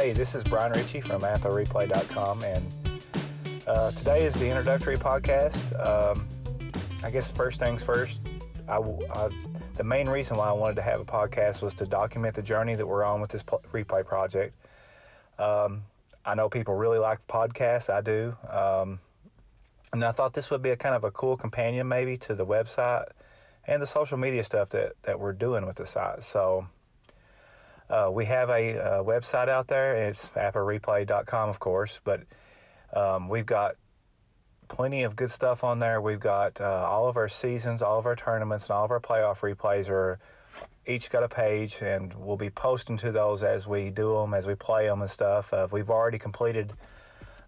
Hey, this is Brian Ritchie from APBAReplay.com, and uh, today is the introductory podcast. Um, I guess first things first, I, I, the main reason why I wanted to have a podcast was to document the journey that we're on with this replay project. Um, I know people really like podcasts, I do. Um, and I thought this would be a kind of a cool companion maybe to the website and the social media stuff that, that we're doing with the site. So uh, we have a, a, website out there. It's apbareplay.com, of course, but um, we've got plenty of good stuff on there. We've got uh, all of our seasons, all of our tournaments, and all of our playoff replays are each got a page, and we'll be posting to those as we do them, as we play them and stuff. Uh, we've already completed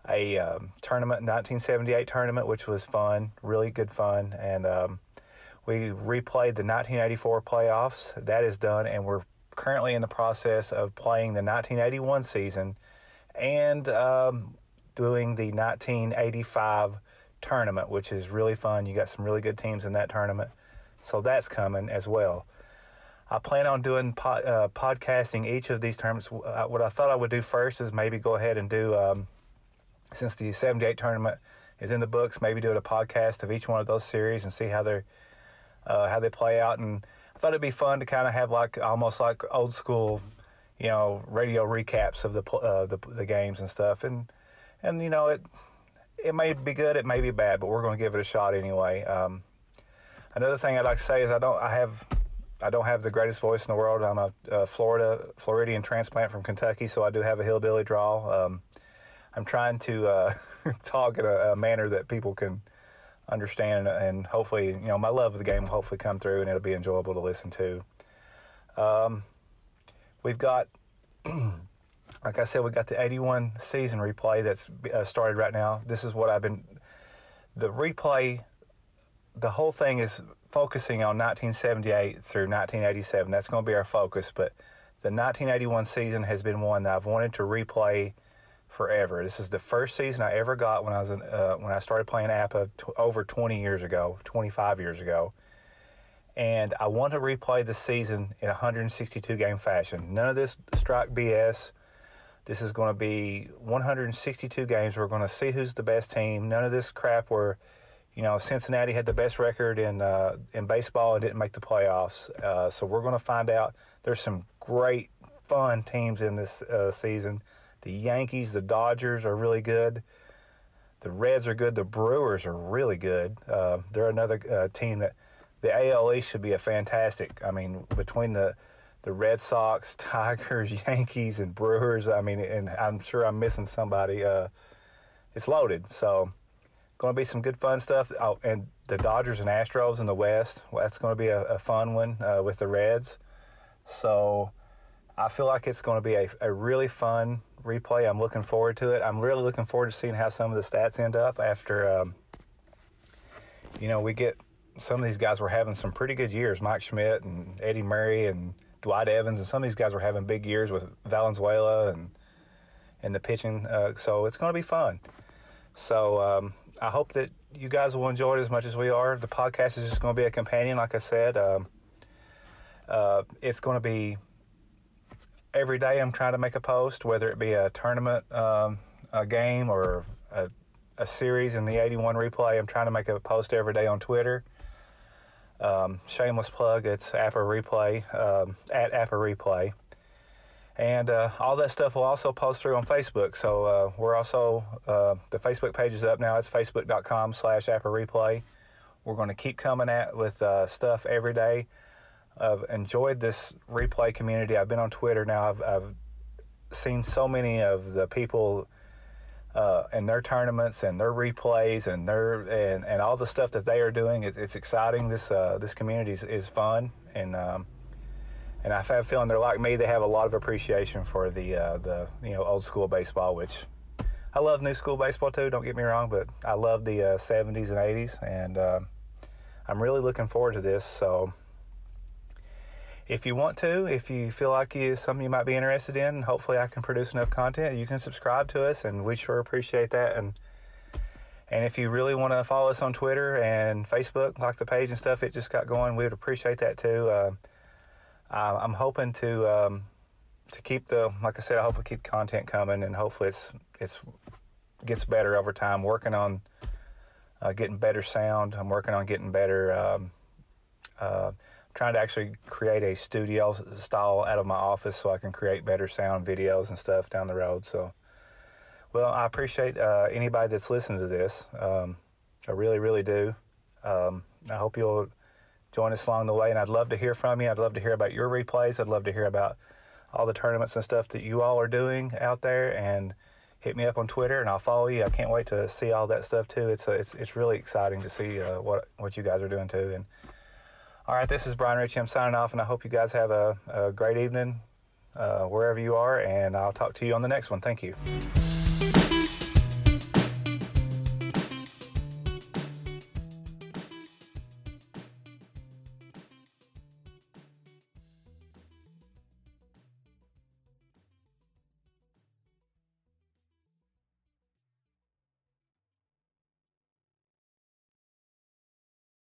a um, tournament, 1978 tournament, which was fun, really good fun, and um, we replayed the 1984 playoffs. That is done, and we're currently in the process of playing the 1981 season and um, doing the 1985 tournament, which is really fun. You got some really good teams in that tournament, so that's coming as well. I plan on doing pod, uh, podcasting each of these tournaments. Uh, what I thought I would do first is maybe go ahead and do, um, since the 78 tournament is in the books, maybe do a podcast of each one of those series and see how they uh, how they play out. And thought it'd be fun to kind of have like almost like old school, you know, radio recaps of the uh, the, the games and stuff. And and you know it it may be good, it may be bad, but we're going to give it a shot anyway. Um, another thing I'd like to say is I don't I have I don't have the greatest voice in the world. I'm a, a Florida Floridian transplant from Kentucky, so I do have a hillbilly drawl. Um, I'm trying to uh, talk in a, a, manner that people can understand, and, hopefully, you know, my love of the game will hopefully come through, and it'll be enjoyable to listen to. Um, we've got, like I said, we got the 81 season replay that's uh, started right now. This is what I've been. The replay the whole thing is focusing on 1978 through 1987. That's going to be our focus. But the 1981 season has been one that I've wanted to replay forever. This is the first season I ever got when I was in, uh, when I started playing APBA t- over 20 years ago, 25 years ago. And I want to replay the season in 162 game fashion. None of this strike BS. This is going to be 162 games. We're going to see who's the best team. None of this crap where you know, Cincinnati had the best record in uh, in baseball and didn't make the playoffs. Uh, so we're going to find out. There's some great, fun teams in this uh, season. The Yankees, the Dodgers are really good. The Reds are good. The Brewers are really good. Uh, they're another uh, team that the AL East should be a fantastic. I mean, between the the Red Sox, Tigers, Yankees, and Brewers. I mean, and I'm sure I'm missing somebody. Uh, it's loaded. So going to be some good fun stuff. Oh, and the Dodgers and Astros in the West. Well, that's going to be a, a fun one uh, with the Reds. So I feel like it's going to be a, a really fun replay. I'm looking forward to it. I'm really looking forward to seeing how some of the stats end up after, um, you know, we get some of these guys were having some pretty good years. Mike Schmidt and Eddie Murray and Dwight Evans and some of these guys were having big years with Valenzuela and and the pitching. Uh, so it's going to be fun. So um, I hope that you guys will enjoy it as much as we are. The podcast is just going to be a companion, like I said. Um, uh, it's going to be every day. I'm trying to make a post, whether it be a tournament, um, a game, or a, a, series in the 81 replay. I'm trying to make a post every day on Twitter. Um, shameless plug. It's APBA Replay um, at APBA Replay and uh, all that stuff will also post through on Facebook. So uh, we're also uh, the Facebook page is up now. It's facebook.com/slash replay. We're going to keep coming at with uh, stuff every day. I've enjoyed this replay community. I've been on Twitter now. I've, I've seen so many of the people uh, and their tournaments and their replays and their and, and all the stuff that they are doing. It, it's exciting. This uh, this community is, is fun and. Um, and I have a feeling they're like me. They have a lot of appreciation for the uh, the you know old school baseball, which I love new school baseball too. Don't get me wrong, but I love the uh, 70s and 80s, and uh, I'm really looking forward to this. So, if you want to, if you feel like you something you might be interested in, hopefully I can produce enough content. You can subscribe to us, and we sure appreciate that. And and if you really want to follow us on Twitter and Facebook, like the page and stuff, it just got going. We would appreciate that too. Uh, uh, I'm hoping to um, to keep the like I said, I hope we keep content coming, and hopefully it's it's gets better over time. Working on uh, getting better sound. I'm working on getting better. Um, uh, trying to actually create a studio style out of my office so I can create better sound videos and stuff down the road. So, well, I appreciate uh, anybody that's listening to this. Um, I really, really do. Um, I hope you'll join us along the way, and I'd love to hear from you. I'd love to hear about your replays. I'd love to hear about all the tournaments and stuff that you all are doing out there, and hit me up on Twitter, and I'll follow you. I can't wait to see all that stuff too. It's a, it's it's really exciting to see uh, what what you guys are doing too. And all right, this is Brian Ritchie. I'm signing off, and I hope you guys have a, a great evening uh, wherever you are, and I'll talk to you on the next one. Thank you.